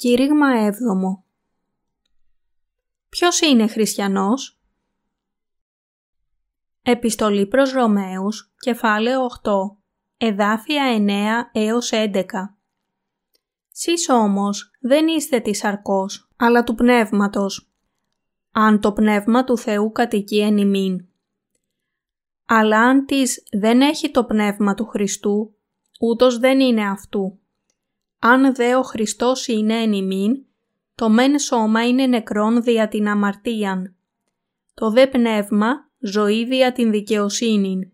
Κήρυγμα 7 Ποιος είναι χριστιανός; Επιστολή προς Ρωμαίους, κεφάλαιο 8, εδάφια 9 έως 11 Σεις όμως δεν είστε της αρκός, αλλά του πνεύματος, αν το πνεύμα του Θεού κατοικεί εν ημίν. Αλλά αν της δεν έχει το πνεύμα του Χριστού, ούτως δεν είναι αυτού. Αν δε ο Χριστός είναι εν ημίν, το μεν σώμα είναι νεκρόν δια την αμαρτίαν. Το δε πνεύμα ζωή δια την δικαιοσύνην.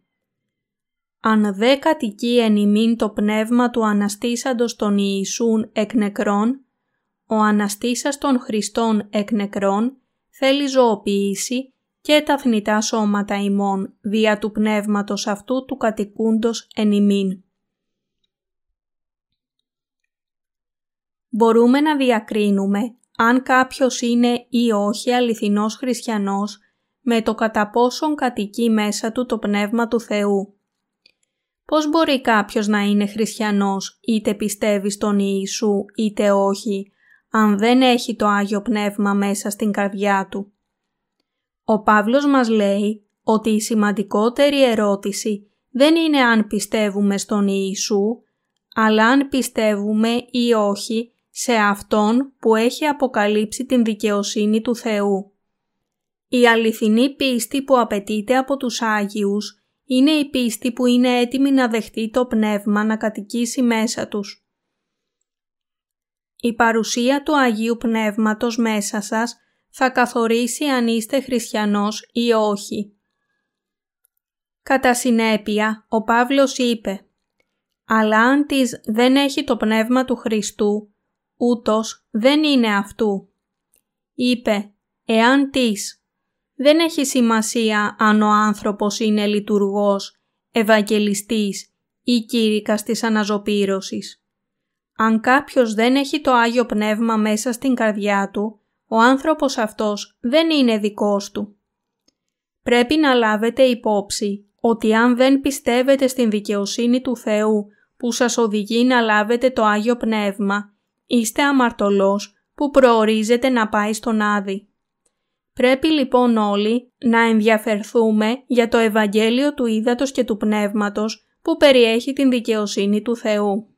Αν δε κατοικεί εν ημίν το πνεύμα του Αναστήσαντος των Ιησούν εκ νεκρών, ο Αναστήσας των Χριστών εκ νεκρών θέλει ζωοποιήσει και τα θνητά σώματα ημών δια του πνεύματος αυτού του κατοικούντος εν ημίν. Μπορούμε να διακρίνουμε αν κάποιος είναι ή όχι αληθινός χριστιανός με το κατά πόσον κατοικεί μέσα του το Πνεύμα του Θεού. Πώς μπορεί κάποιος να είναι χριστιανός είτε πιστεύει στον Ιησού είτε όχι, αν δεν έχει το Άγιο Πνεύμα μέσα στην καρδιά του; Ο Παύλος μας λέει ότι η σημαντικότερη ερώτηση δεν είναι αν πιστεύουμε στον Ιησού, αλλά αν πιστεύουμε ή όχι σε Αυτόν που έχει αποκαλύψει την δικαιοσύνη του Θεού. Η αληθινή πίστη που απαιτείται από τους Άγιους είναι η πίστη που είναι έτοιμη να δεχτεί το Πνεύμα να κατοικήσει μέσα τους. Η παρουσία του Αγίου Πνεύματος μέσα σας θα καθορίσει αν είστε χριστιανός ή όχι. Κατά συνέπεια, ο Παύλος είπε «Αλλά αν της δεν έχει το Πνεύμα του Χριστού, ούτως δεν είναι αυτού. Είπε, εάν της, δεν έχει σημασία αν ο άνθρωπος είναι λειτουργός, ευαγγελιστής ή κήρυκας της αναζωπήρωσης. Αν κάποιος δεν έχει το Άγιο Πνεύμα μέσα στην καρδιά του, ο άνθρωπος αυτός δεν είναι δικός του. Πρέπει να λάβετε υπόψη ότι αν δεν πιστεύετε στην δικαιοσύνη του Θεού που σας οδηγεί να λάβετε το Άγιο Πνεύμα, Είστε αμαρτωλός που προορίζεται να πάει στον Άδη. Πρέπει λοιπόν όλοι να ενδιαφερθούμε για το Ευαγγέλιο του Ήδατος και του Πνεύματος που περιέχει την δικαιοσύνη του Θεού.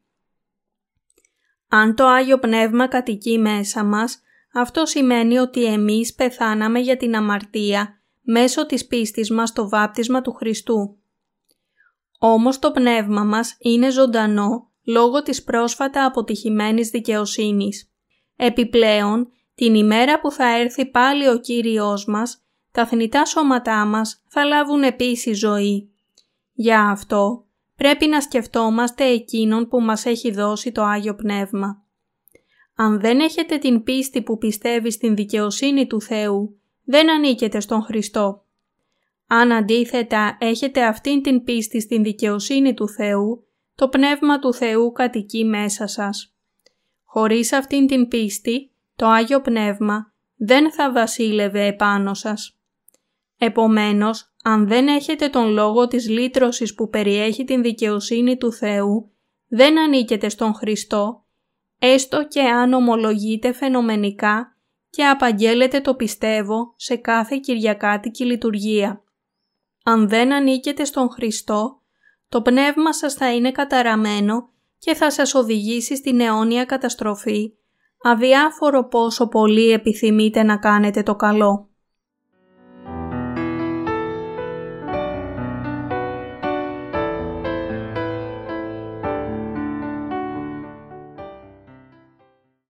Αν το Άγιο Πνεύμα κατοικεί μέσα μας, αυτό σημαίνει ότι εμείς πεθάναμε για την αμαρτία μέσω της πίστης μας στο βάπτισμα του Χριστού. Όμως το πνεύμα μας είναι ζωντανό λόγω της πρόσφατα αποτυχημένης δικαιοσύνης. Επιπλέον, την ημέρα που θα έρθει πάλι ο Κύριος μας, τα θνητά σώματά μας θα λάβουν επίσης ζωή. Για αυτό, πρέπει να σκεφτόμαστε εκείνον που μας έχει δώσει το Άγιο Πνεύμα. Αν δεν έχετε την πίστη που πιστεύει στην δικαιοσύνη του Θεού, δεν ανήκετε στον Χριστό. Αν αντίθετα έχετε αυτήν την πίστη στην δικαιοσύνη του Θεού, το Πνεύμα του Θεού κατοικεί μέσα σας. Χωρίς αυτήν την πίστη, το Άγιο Πνεύμα δεν θα βασίλευε επάνω σας. Επομένως, αν δεν έχετε τον λόγο της λύτρωσης που περιέχει την δικαιοσύνη του Θεού, δεν ανήκετε στον Χριστό, έστω και αν ομολογείτε φαινομενικά και απαγγέλλετε το πιστεύω σε κάθε Κυριακάτικη λειτουργία. Αν δεν ανήκετε στον Χριστό, το πνεύμα σας θα είναι καταραμένο και θα σας οδηγήσει στην αιώνια καταστροφή, αδιάφορο πόσο πολύ επιθυμείτε να κάνετε το καλό.